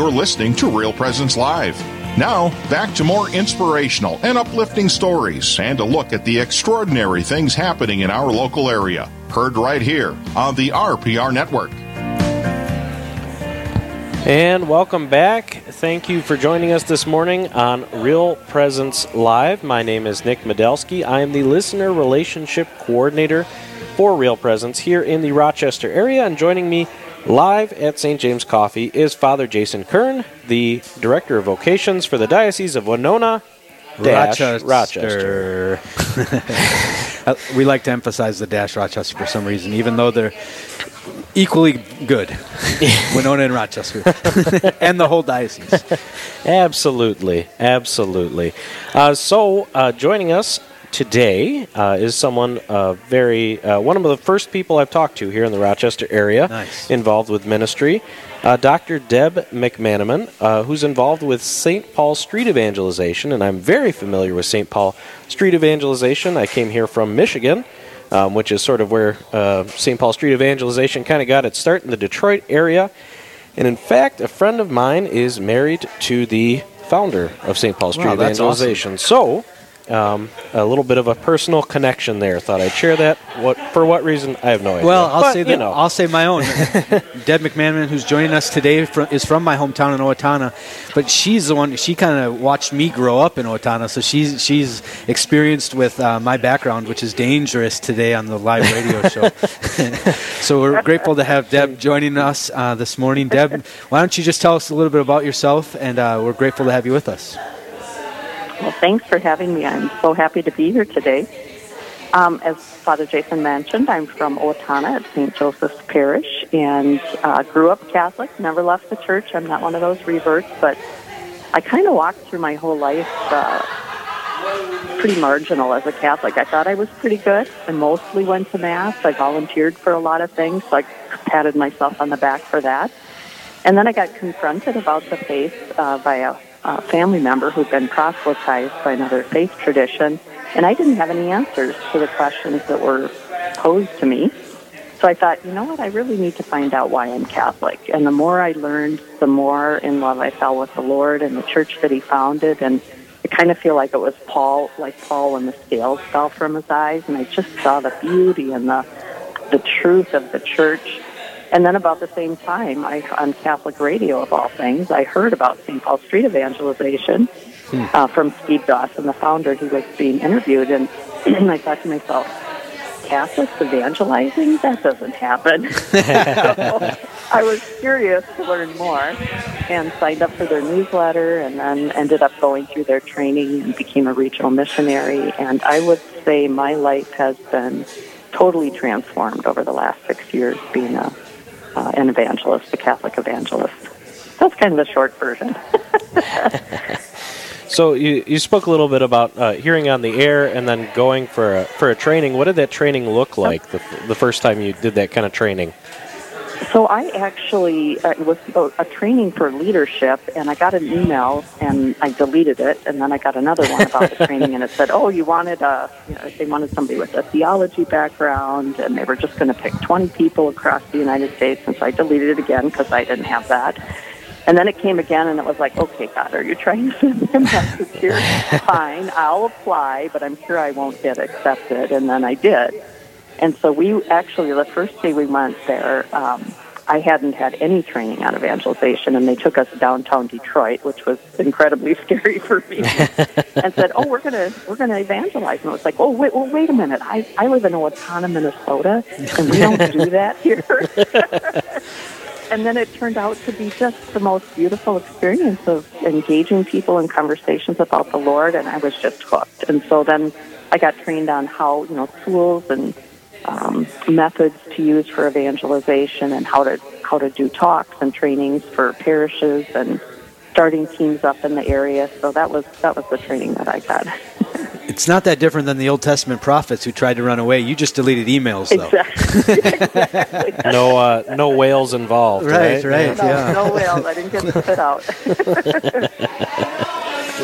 You're listening to Real Presence Live. Now, back to more inspirational and uplifting stories and a look at the extraordinary things happening in our local area. Heard right here on the RPR Network. And welcome back. Thank you for joining us this morning on Real Presence Live. My name is Nick Medelsky. I am the Listener Relationship Coordinator for Real Presence here in the Rochester area. And joining me live at St. James Coffee is Father Jason Kern, the Director of Vocations for the Diocese of Winona. Rochester. Rochester. Uh, we like to emphasize the dash Rochester for some reason, even though they're equally good. Winona and Rochester, and the whole diocese. Absolutely, absolutely. Uh, so, uh, joining us today uh, is someone uh, very uh, one of the first people I've talked to here in the Rochester area Nice. involved with ministry. Uh, Dr. Deb McManaman, uh, who's involved with St. Paul Street Evangelization, and I'm very familiar with St. Paul Street Evangelization. I came here from Michigan, um, which is sort of where uh, St. Paul Street Evangelization kind of got its start in the Detroit area. And in fact, a friend of mine is married to the founder of St. Paul Street Wow, Evangelization. So, um, a little bit of a personal connection there. Thought I'd share that. What for? What reason? I have no idea. Well, I'll But, say you that. know. I'll say my own. Deb McManaman, who's joining us today, fro- is from my hometown in Owatonna, but she's the one. She kind of watched me grow up in Owatonna, so she's she's experienced with uh, my background, which is dangerous today on the live radio show. so we're grateful to have Deb joining us uh, this morning. Deb, why don't you just tell us a little bit about yourself, and uh, we're grateful to have you with us. Well, thanks for having me. I'm so happy to be here today. Um, as Father Jason mentioned, I'm from Owatonna at St. Joseph's Parish and uh, grew up Catholic, never left the church. I'm not one of those reverts, but I kind of walked through my whole life uh, pretty marginal as a Catholic. I thought I was pretty good and mostly went to Mass. I volunteered for a lot of things, so I patted myself on the back for that. And then I got confronted about the faith uh, by a, a family member who'd been proselytized by another faith tradition, and I didn't have any answers to the questions that were posed to me. So I thought, you know what, I really need to find out why I'm Catholic. And the more I learned, the more in love I fell with the Lord and the church that He founded. And I kind of feel like it was Paul, like Paul when the scales fell from his eyes, and I just saw the beauty and the the truth of the church. And then about the same time, I on Catholic radio of all things, I heard about St. Paul Street Evangelization uh, from Steve Dawson, the founder. He was being interviewed, and I thought to myself, Catholics evangelizing? That doesn't happen. so I was curious to learn more and signed up for their newsletter and then ended up going through their training and became a regional missionary. And I would say my life has been totally transformed over the last six years being a, uh, an evangelist, a Catholic evangelist. That's kind of the short version. So you, you spoke a little bit about uh, hearing on the air and then going for a, for a training. What did that training look like the, the first time you did that kind of training? So I actually uh, it was a, a training for leadership, and I got an email, and I deleted it, and then I got another one about the training, and it said, "Oh, you wanted a, you know, they wanted somebody with a theology background, and they were just going to pick 20 people across the United States." And so I deleted it again because I didn't have that. And then it came again, and it was like, "Okay, God, are you trying to send me a message here? Fine, I'll apply, but I'm sure I won't get accepted." And then I did. And so we actually, the first day we went there, um, I hadn't had any training on evangelization, and they took us downtown Detroit, which was incredibly scary for me, and said, "Oh, we're gonna we're gonna evangelize." And I was like, "Oh, wait, well, wait a minute! I I live in Owatonna, Minnesota, and we don't do that here." and then it turned out to be just the most beautiful experience of engaging people in conversations about the Lord, and I was just hooked. And so then I got trained on how you know tools and um, methods to use for evangelization and how to how to do talks and trainings for parishes and starting teams up in the area. So that was that was the training that I got. It's not that different than the Old Testament prophets who tried to run away. You just deleted emails, though. exactly. exactly. No uh, no whales involved. Right, right. No, Yeah. no whales. I didn't get spit out.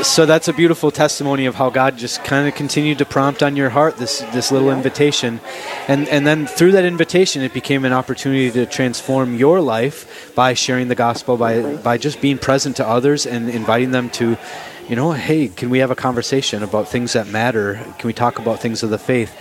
so that's a beautiful testimony of how God just kind of continued to prompt on your heart this this little Yeah. invitation, and and then through that invitation, it became an opportunity to transform your life by sharing the gospel, by Absolutely. by just being present to others and inviting them to, you know, hey, can we have a conversation about things that matter? Can we talk about things of the faith?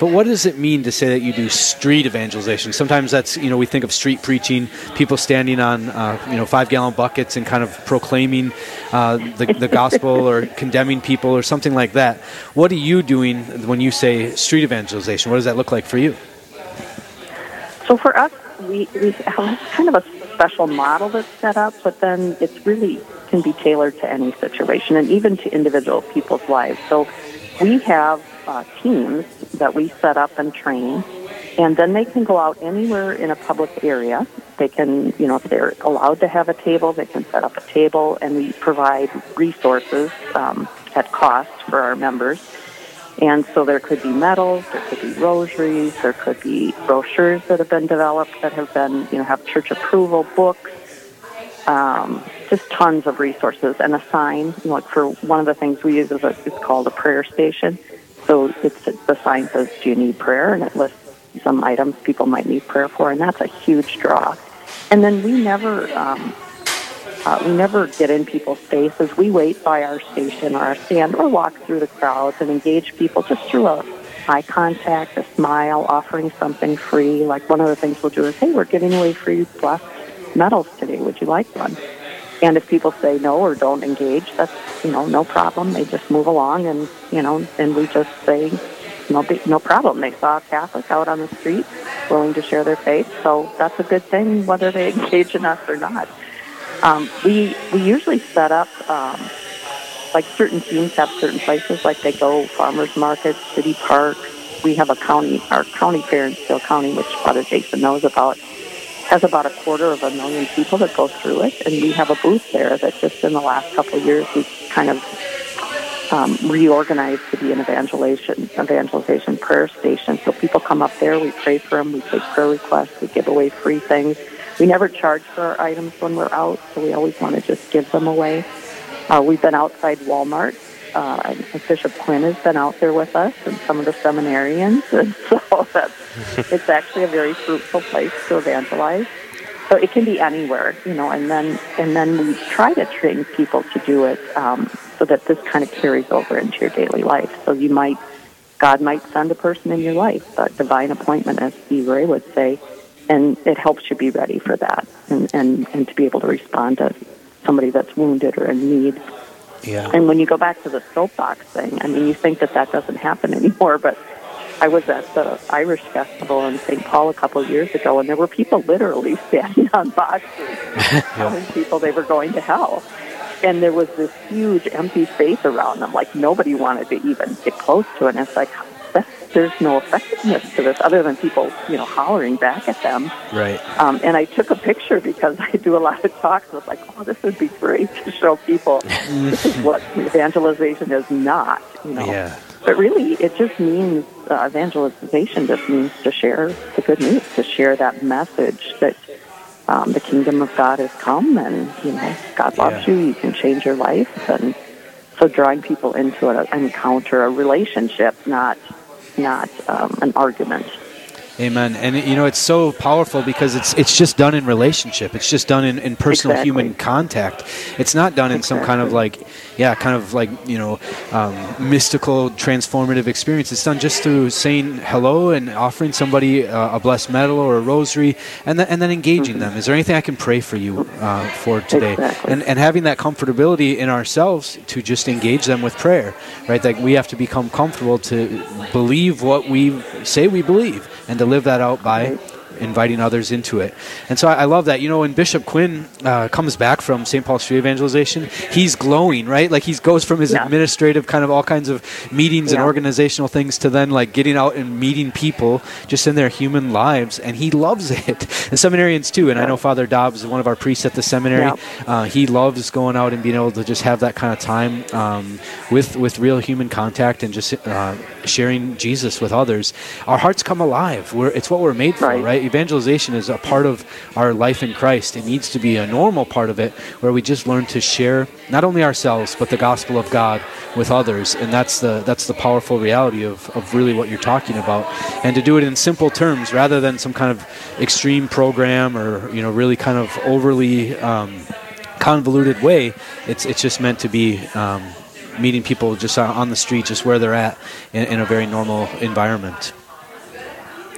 But what does it mean to say that you do street evangelization? Sometimes that's you know we think of street preaching, people standing on uh, you know five gallon buckets and kind of proclaiming uh, the, the gospel or condemning people or something like that. What are you doing when you say street evangelization? What does that look like for you? So for us, we, we have kind of a special model that's set up, but then it's really can be tailored to any situation and even to individual people's lives. So we have uh, teams that we set up and train, and then they can go out anywhere in a public area. They can, you know, if they're allowed to have a table, they can set up a table, and we provide resources um, at cost for our members. And so there could be medals, there could be rosaries, there could be brochures that have been developed that have been, you know, have church approval, books, um, just tons of resources, and a sign. Like for one of the things we use is a, it's called a prayer station. So it's the sign says, "Do you need prayer?" and it lists some items people might need prayer for, and that's a huge draw. And then we never um, uh, we never get in people's faces. We wait by our station or our stand or walk through the crowds and engage people just through a eye contact, a smile, offering something free. Like one of the things we'll do is, hey, we're giving away free blessed medals today. Would you like one? And if people say no or don't engage, that's you know no problem. They just move along, and you know, and we just say no no problem. They saw a Catholic out on the street, willing to share their faith, so that's a good thing, whether they engage in us or not. Um, we we usually set up um, like certain teams have certain places, like they go farmers markets, city parks. We have a county, our county fair in Steele County, which Father Jason knows about, has about a quarter of a million people that go through it, and we have a booth there that just in the last couple of years we've kind of um, reorganized to be an evangelization evangelization prayer station. So people come up there, we pray for them, we take prayer requests, we give away free things. We never charge for our items when we're out, so we always want to just give them away. Uh, we've been outside Walmart. Uh, and Bishop Quinn has been out there with us, and some of the seminarians, and so that's it's actually a very fruitful place to evangelize. So it can be anywhere, you know, and then and then we try to train people to do it um, so that this kind of carries over into your daily life. So you might, God might send a person in your life, a divine appointment, as Steve Ray would say, and it helps you be ready for that and, and, and to be able to respond to somebody that's wounded or in need. Yeah. And when you go back to the soapbox thing, I mean, you think that that doesn't happen anymore, but I was at the Irish Festival in St. Paul a couple of years ago, and there were people literally standing on boxes telling people they were going to hell. And there was this huge empty space around them, like nobody wanted to even get close to it. And it's like, there's no effectiveness to this other than people, you know, hollering back at them. Right. Um, and I took a picture because I do a lot of talks. I was like, oh, this would be great to show people this is what evangelization is not, you know. Yeah. But really, it just means uh, evangelization just means to share the good news, to share that message that um, the kingdom of God has come, and you know God loves Yeah. you. You can change your life, and so drawing people into an encounter, a relationship, not not um, an argument. Amen. And you know, it's so powerful because it's it's just done in relationship. It's just done in, in personal Exactly. human contact. It's not done in some kind of like, yeah, kind of like you know, um, mystical transformative experience. It's done just through saying hello and offering somebody uh, a blessed medal or a rosary, and then and then engaging them. Is there anything I can pray for you uh, for today? Exactly. And and having that comfortability in ourselves to just engage them with prayer, right? That we have to become comfortable to believe what we say we believe and to live that out by inviting others into it. And so I, I love that. You know, when Bishop Quinn uh, comes back from St. Paul Street Evangelization, he's glowing, right? Like he goes from his Yeah. administrative kind of all kinds of meetings and organizational things to then like getting out and meeting people just in their human lives, and he loves it. And seminarians too. And I know Father Dobbs, one of our priests at the seminary, Yeah. uh, he loves going out and being able to just have that kind of time um, with with real human contact and just uh, sharing Jesus with others. Our hearts come alive. We're, it's what we're made for, Right. right? Evangelization is a part of our life in Christ. It needs to be a normal part of it where we just learn to share not only ourselves but the gospel of God with others, and that's the that's the powerful reality of, of really what you're talking about, and to do it in simple terms rather than some kind of extreme program or you know really kind of overly um, convoluted way. It's it's just meant to be. Um, meeting people just on the street, just where they're at, in, in a very normal environment.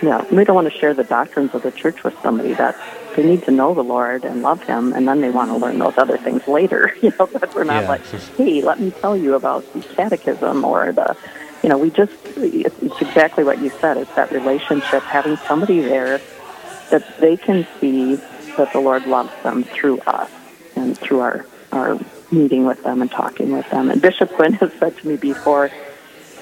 Yeah, we don't want to share the doctrines of the church with somebody that they need to know the Lord and love Him, and then they want to learn those other things later. You know, that we're not yeah. like, hey, let me tell you about the catechism or the, you know, we just, it's, it's exactly what you said. It's that relationship, having somebody there that they can see that the Lord loves them through us and through our, our meeting with them and talking with them. And Bishop Quinn has said to me before,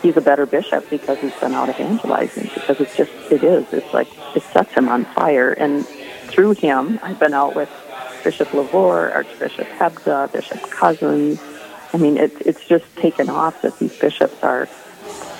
he's a better bishop because he's been out evangelizing because it's just it is it's like it sets him on fire. And through him i've been out with bishop LeVoir archbishop hebda bishop cozzens i mean it, it's just taken off that these bishops are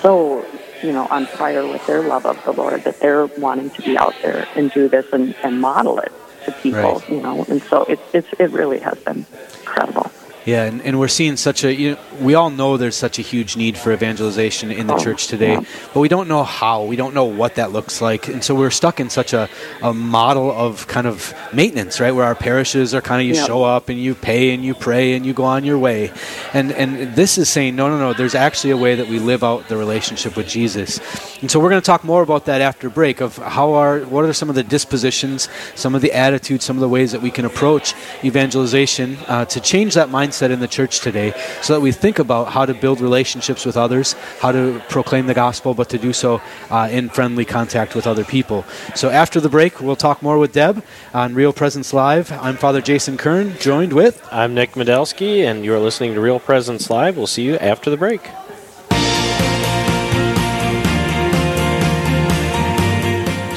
so you know on fire with their love of the lord that they're wanting to be out there and do this and, and model it to people right. you know. And so it's it's it really has been incredible yeah, and, and we're seeing such a, you know, we all know there's such a huge need for evangelization in the church today, but we don't know how. We don't know what that looks like. And so we're stuck in such a, a model of kind of maintenance, right? Where our parishes are kind of you yep. show up and you pay and you pray and you go on your way. And, and this is saying, no, no, no, there's actually a way that we live out the relationship with Jesus. And so we're going to talk more about that after break of how are, what are some of the dispositions, some of the attitudes, some of the ways that we can approach evangelization uh, to change that mindset mindset in the church today so that we think about how to build relationships with others, how to proclaim the gospel, but to do so uh, in friendly contact with other people. So after the break, we'll talk more with Deb on Real Presence Live. I'm Father Jason Kern, joined with. I'm Nick Medelsky, and you're listening to Real Presence Live. We'll see you after the break.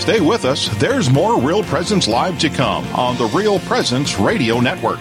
Stay with us. There's more Real Presence Live to come on the Real Presence Radio Network.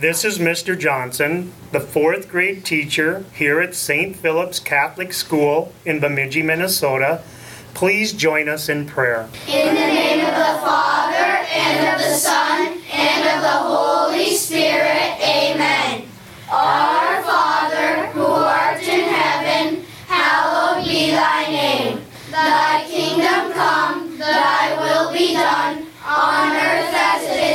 This is Mr. Johnson, the fourth grade teacher here at St. Philip's Catholic School in Bemidji, Minnesota. Please join us in prayer. In the name of the Father, and of the Son, and of the Holy Spirit, amen. Our Father, who art in heaven, hallowed be thy name. Thy kingdom come, thy will be done, on earth as it is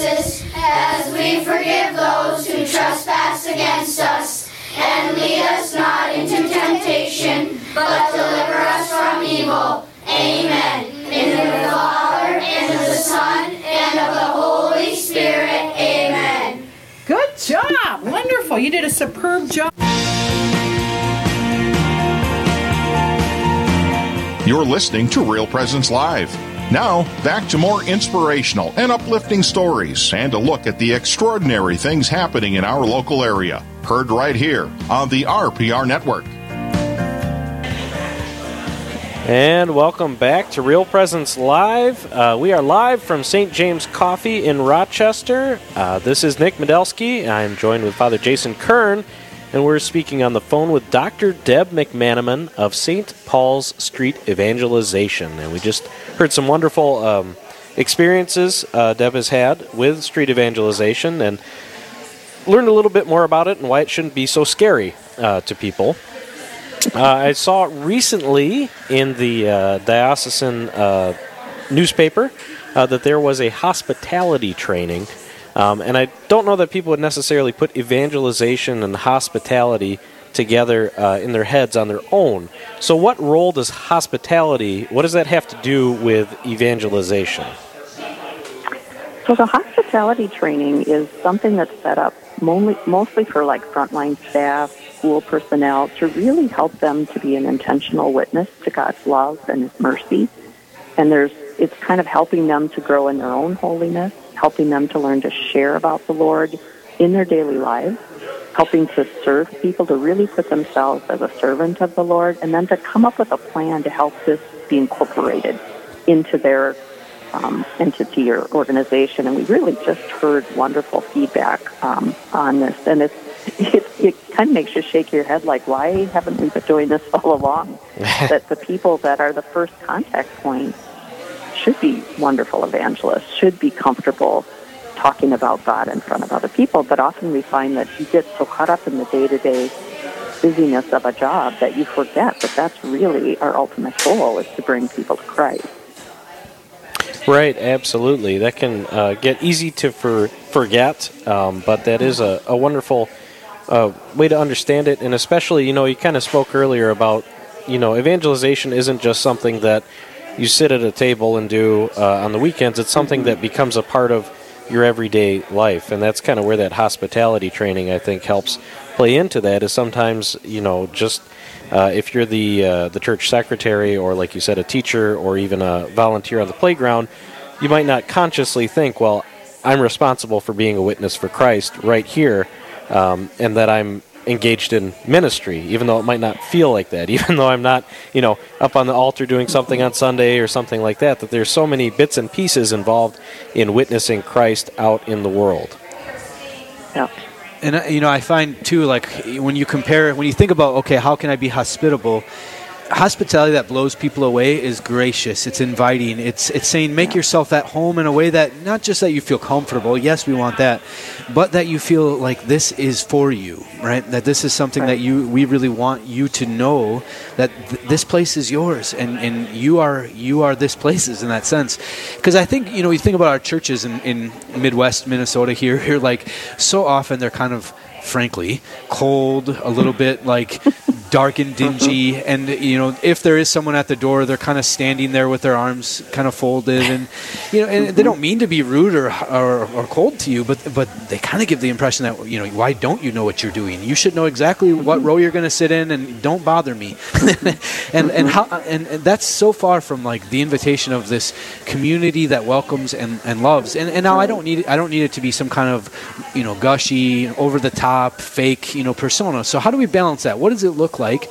trespasses, as we forgive those who trespass against us. And lead us not into temptation, but deliver us from evil. Amen. In the name of the Father, and of the Son, and of the Holy Spirit. Amen. Good job. Wonderful. You did a superb job. You're listening to Real Presence Live. Now, back to more inspirational and uplifting stories and a look at the extraordinary things happening in our local area. Heard right here on the RPR Network. And welcome back to Real Presence Live. Uh, we are live from St. James Coffee in Rochester. Uh, this is Nick Medelsky. I'm joined with Father Jason Kern and we're speaking on the phone with Dr. Deb McManaman of St. Paul's Street Evangelization. And we just heard some wonderful um, experiences uh, Deb has had with street evangelization and learned a little bit more about it and why it shouldn't be so scary uh, to people. Uh, I saw recently in the uh, diocesan uh, newspaper uh, that there was a hospitality training. Um, and I don't know that people would necessarily put evangelization and hospitality together uh, in their heads on their own. So, what role does hospitality, what does that have to do with evangelization? So, the hospitality training is something that's set up mostly, for like frontline staff, school personnel, to really help them to be an intentional witness to God's love and His mercy. And there's, it's kind of helping them to grow in their own holiness, helping them to learn to share about the Lord in their daily lives, helping to serve people, to really put themselves as a servant of the Lord, and then to come up with a plan to help this be incorporated into their um, entity or organization. And we really just heard wonderful feedback um, on this, and it's it, it kind of makes you shake your head like, why haven't we been doing this all along? that the people that are the first contact point should be wonderful evangelists, should be comfortable talking about God in front of other people. But often we find that you get so caught up in the day to day busyness of a job that you forget that that's really our ultimate goal is to bring people to Christ. Right, absolutely. That can uh, get easy to for, forget, um, but that is a, a wonderful uh, way to understand it. And especially, you know, you kind of spoke earlier about, you know, evangelization isn't just something that you sit at a table and do uh, on the weekends. It's something that becomes a part of your everyday life, and that's kind of where that hospitality training I think helps play into that. Is sometimes you know just uh, if you're the uh, the church secretary or like you said a teacher or even a volunteer on the playground, you might not consciously think, well, I'm responsible for being a witness for Christ right here, um, and that I'm engaged in ministry, even though it might not feel like that, even though I'm not, you know, up on the altar doing something on Sunday or something like that, that there's so many bits and pieces involved in witnessing Christ out in the world. Yeah. And uh, you know, I find too, like when you compare, when you think about, okay, how can I be hospitable? hospitality that blows people away is gracious. It's inviting. It's it's saying make yourself at home in a way that not just that you feel comfortable. Yes, we want that, but that you feel like this is for you, right? That this is something that you we really want you to know that th- this place is yours and and you are you are this place's in that sense. Because I think you know you think about our churches in, in Midwest Minnesota here here like so often they're kind of frankly cold a little bit like dark and dingy. and you know, if there is someone at the door, they're kind of standing there with their arms kind of folded, and you know, and they don't mean to be rude or or, or cold to you, but but they kind of give the impression that you know, why don't you know what you're doing? You should know exactly what row you're going to sit in, and don't bother me. and and how and, and that's so far from like the invitation of this community that welcomes and, and loves. And and now I don't need I don't need it to be some kind of you know gushy, over the top, fake you know persona. So how do we balance that? What does it look like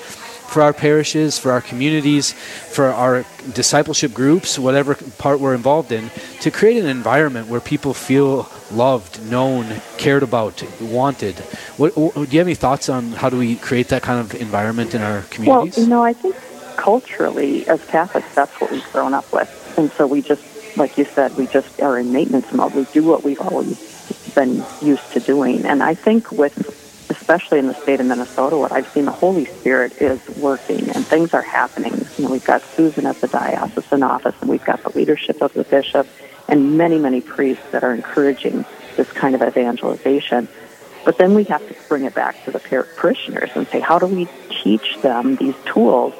for our parishes, for our communities, for our discipleship groups, whatever part we're involved in, to create an environment where people feel loved, known, cared about, wanted. What, what, do you have any thoughts on how do we create that kind of environment in our communities? Well, you know, I think culturally, as Catholics, that's what we've grown up with. And so we just, like you said, we just are in maintenance mode. We do what we've always been used to doing. And I think with especially in the state of Minnesota, what I've seen, the Holy Spirit is working and things are happening. You know, we've got Susan at the diocesan office, and we've got the leadership of the bishop, and many, many priests that are encouraging this kind of evangelization. But then we have to bring it back to the parishioners and say, how do we teach them these tools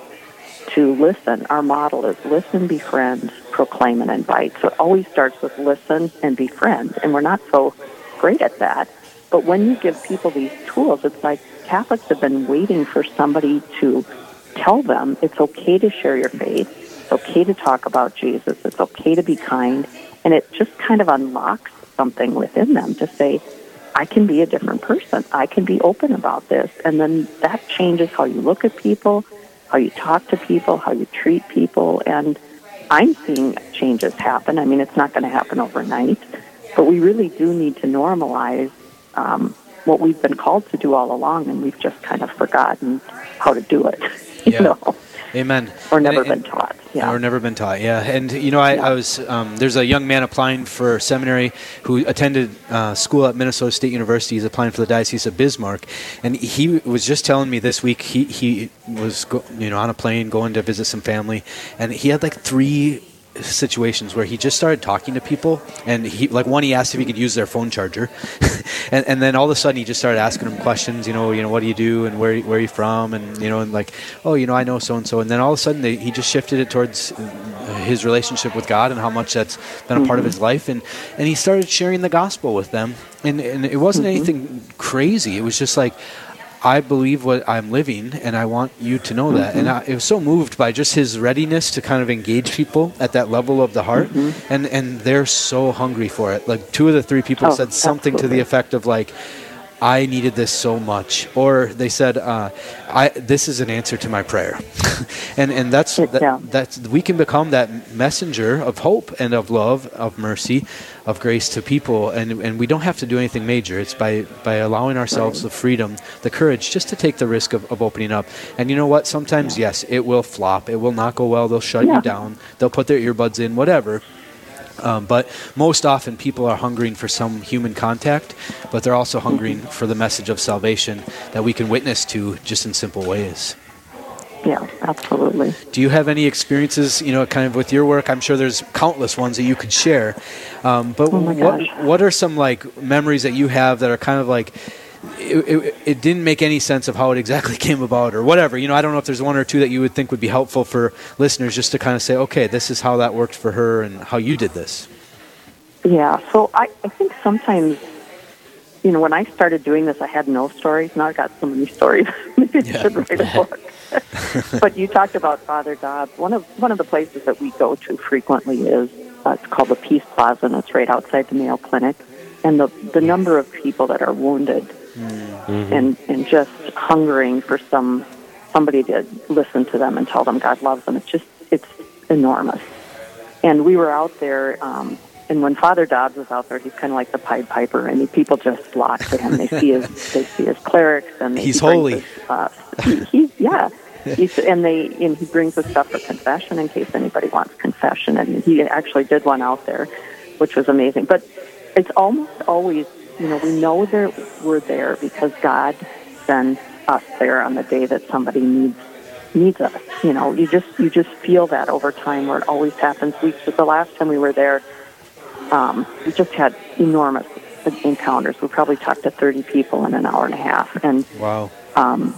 to listen? Our model is listen, befriend, proclaim, and invite. So it always starts with listen and befriend, and we're not so great at that. But when you give people these tools, it's like Catholics have been waiting for somebody to tell them it's okay to share your faith, it's okay to talk about Jesus, it's okay to be kind, and it just kind of unlocks something within them to say, I can be a different person. I can be open about this. And then that changes how you look at people, how you talk to people, how you treat people. And I'm seeing changes happen. I mean, it's not going to happen overnight, but we really do need to normalize um, what we've been called to do all along, and we've just kind of forgotten how to do it. you yeah. know. Amen. Or never And- and- been taught. Yeah. Or never been taught, yeah. And you know, I, I was um, there's a young man applying for seminary who attended uh, school at Minnesota State University. He's applying for the Diocese of Bismarck, and he was just telling me this week he he was go, you know on a plane going to visit some family, and he had like three situations where he just started talking to people and he like one he asked if he could use their phone charger. And, and then all of a sudden he just started asking them questions you know you know what do you do and where where are you from? And you know and like oh you know I know so and so and then all of a sudden they, he just shifted it towards uh, his relationship with God and how much that's been a part of his life. And and he started sharing the gospel with them. And and it wasn't anything crazy. It was just like I believe what I'm living, and I want you to know that. And I, I was so moved by just his readiness to kind of engage people at that level of the heart, mm-hmm. and and they're so hungry for it. Like two of the three people Oh, said something to the effect of like. I needed this so much, or they said, uh, "I this is an answer to my prayer," and and that's that, that's we can become that messenger of hope and of love, of mercy, of grace to people, and and we don't have to do anything major. It's by by allowing ourselves the freedom, the courage, just to take the risk of, of opening up. And you know what? Sometimes yes, it will flop. It will not go well. They'll shut Yeah. you down. They'll put their earbuds in, whatever. Um, but most often, people are hungering for some human contact, but they're also hungering for the message of salvation that we can witness to just in simple ways. Yeah, absolutely. Do you have any experiences, you know, kind of with your work? I'm sure there's countless ones that you could share. Um, but Oh what what are some like memories that you have that are kind of like it, it, it didn't make any sense of how it exactly came about or whatever. You know, I don't know if there's one or two that you would think would be helpful for listeners just to kind of say, okay, this is how that worked for her and how you did this. Yeah, so I, I think sometimes, you know, when I started doing this, I had no stories. Now I've got so many stories. Maybe I Yeah. should write a book. but you talked about Father Dobbs. One of one of the places that we go to frequently is uh, it's called the Peace Plaza, and it's right outside the Mayo Clinic. And the the number of people that are wounded and and just hungering for some somebody to listen to them and tell them God loves them. It's just it's enormous. And we were out there, um, and when Father Dobbs was out there, he's kind of like the Pied Piper, and the people just flock to him. They see his they see his clerics, and they, He's he holy. His, uh, he, he's yeah. He's, and they and he brings the stuff for confession in case anybody wants confession, and he actually did one out there, which was amazing. But it's almost always, you know, we know that we're there because God sends us there on the day that somebody needs needs us. You know, you just you just feel that over time where it always happens. We the last time we were there, um, we just had enormous encounters. We probably talked to thirty people in an hour and a half, and Wow. um,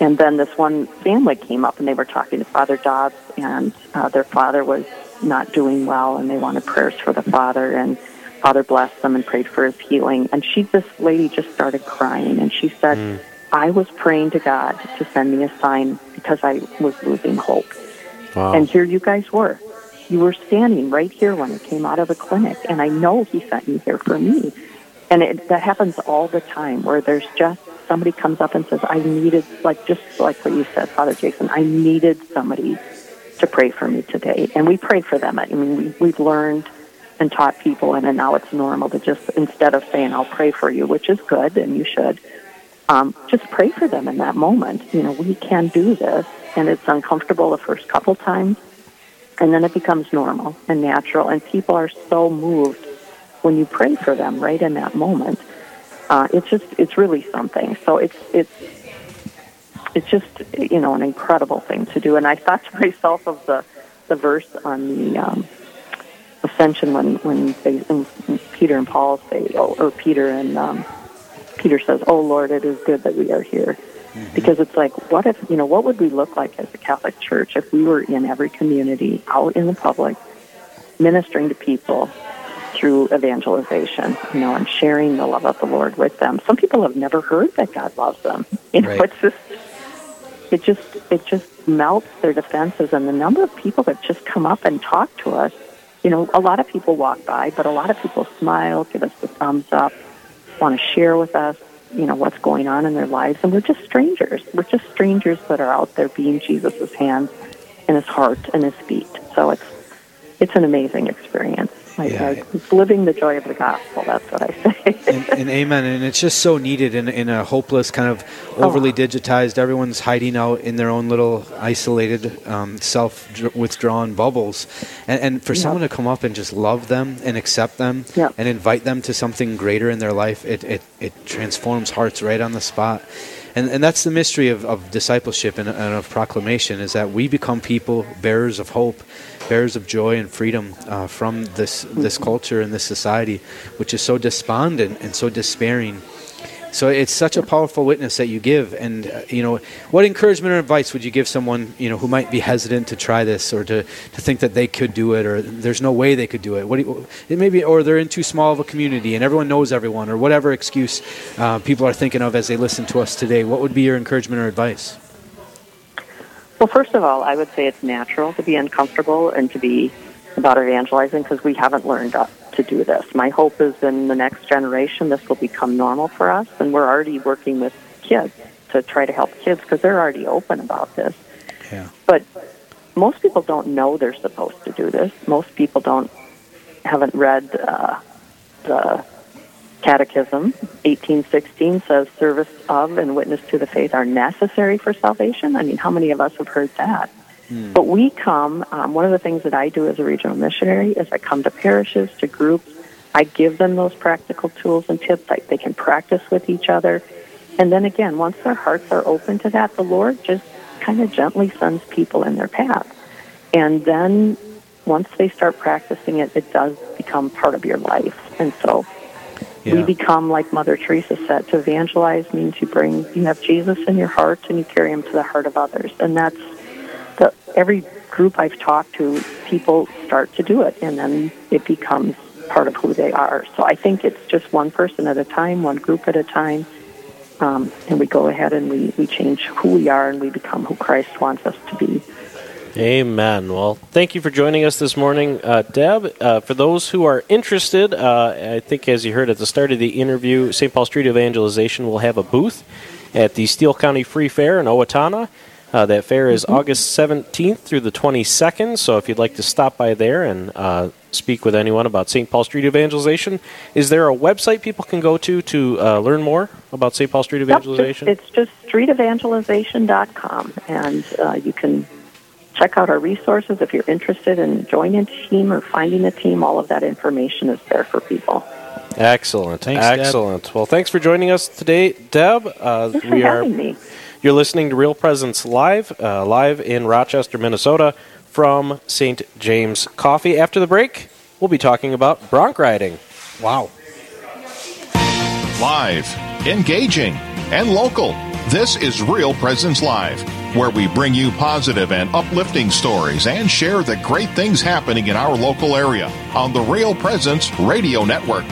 and then this one family came up and they were talking to Father Dobbs, and uh, their father was not doing well, and they wanted prayers for the father, and Father blessed them and prayed for his healing. And she, this lady, just started crying, and she said, hmm. "I was praying to God to send me a sign because I was losing hope, Wow. and here you guys were." You were standing right here when it came out of the clinic, and I know he sent you here for me. And it, that happens all the time where there's just somebody comes up and says, I needed, like just like what you said, Father Jason, I needed somebody to pray for me today. And we pray for them. I mean, we, we've learned and taught people, and, and now it's normal to just, instead of saying, I'll pray for you, which is good, and you should, um, just pray for them in that moment. You know, we can do this, and it's uncomfortable the first couple times, and then it becomes normal and natural, and people are so moved when you pray for them right in that moment. Uh, it's just it's really something. So it's it's it's just you know an incredible thing to do. And I thought to myself of the the verse on the um, ascension when when they when Peter and Paul say oh, or Peter and um, Peter says, "Oh Lord, it is good that we are here." Because it's like, what if, you know, what would we look like as a Catholic Church if we were in every community, out in the public, ministering to people through evangelization, you know, and sharing the love of the Lord with them. Some people have never heard that God loves them. You know, Right. it's just, it just, it just melts their defenses. And the number of people that just come up and talk to us, you know, a lot of people walk by, but a lot of people smile, give us the thumbs up, want to share with us, you know, what's going on in their lives. And we're just strangers. We're just strangers that are out there being Jesus' hands and his heart and his feet. So it's, it's an amazing experience. I, Yeah. Living the joy of the gospel. That's what I say. and, and amen. And it's just so needed in, in a hopeless, kind of overly digitized. Everyone's hiding out in their own little isolated, um, self-withdrawn bubbles. And, and for Yeah. someone to come up and just love them and accept them Yeah. and invite them to something greater in their life, it, it, it transforms hearts right on the spot. And, and that's the mystery of, of discipleship and, and of proclamation is that we become people bearers of hope, bearers of joy and freedom uh, from this this culture and this society, which is so despondent and so despairing. So it's such a powerful witness that you give. And uh, you know, what encouragement or advice would you give someone you know who might be hesitant to try this or to, to think that they could do it or there's no way they could do it? What do you, it may be, or they're in too small of a community and everyone knows everyone or whatever excuse uh, people are thinking of as they listen to us today. What would be your encouragement or advice? Well, first of all, I would say it's natural to be uncomfortable and to be about evangelizing because we haven't learned up to do this. My hope is in the next generation this will become normal for us, and we're already working with kids to try to help kids because they're already open about this. Yeah. But most people don't know they're supposed to do this. Most people don't haven't read uh, the Catechism. 1816 says service of and witness to the faith are necessary for salvation. I mean, how many of us have heard that? But we come, um, one of the things that I do as a regional missionary is I come to parishes, to groups. I give them those practical tools and tips like they can practice with each other. And then again, once their hearts are open to that, the Lord just kind of gently sends people in their path. And then once they start practicing it, it does become part of your life. And so we become, like Mother Teresa said, to evangelize means you bring, you have Jesus in your heart and you carry him to the heart of others. And that's the, every group I've talked to, people start to do it and then it becomes part of who they are. So I think it's just one person at a time, one group at a time. Um, and we go ahead and we, we change who we are and we become who Christ wants us to be. Amen. Well, thank you for joining us this morning, uh, Deb. Uh, for those who are interested, uh, I think as you heard at the start of the interview, St. Paul Street Evangelization will have a booth at the Steele County Free Fair in Owatonna. Uh, that fair is August 17th through the 22nd, so if you'd like to stop by there and uh, speak with anyone about St. Paul Street Evangelization, is there a website people can go to to uh, learn more about St. Paul Street Yep, Evangelization? It's just streetevangelization.com, and uh, you can check out our resources if you're interested in joining a team or finding a team. All of that information is there for people. Excellent. Thanks, Deb. Excellent. Well, thanks for joining us today, Deb. Uh, Thanks for we are having me. You're listening to Real Presence live, uh, live in Rochester, Minnesota, from St. James Coffee. After the break, we'll be talking about bronc riding. Wow. Live, engaging, and local. This is Real Presence Live, where we bring you positive and uplifting stories and share the great things happening in our local area on the Real Presence Radio Network.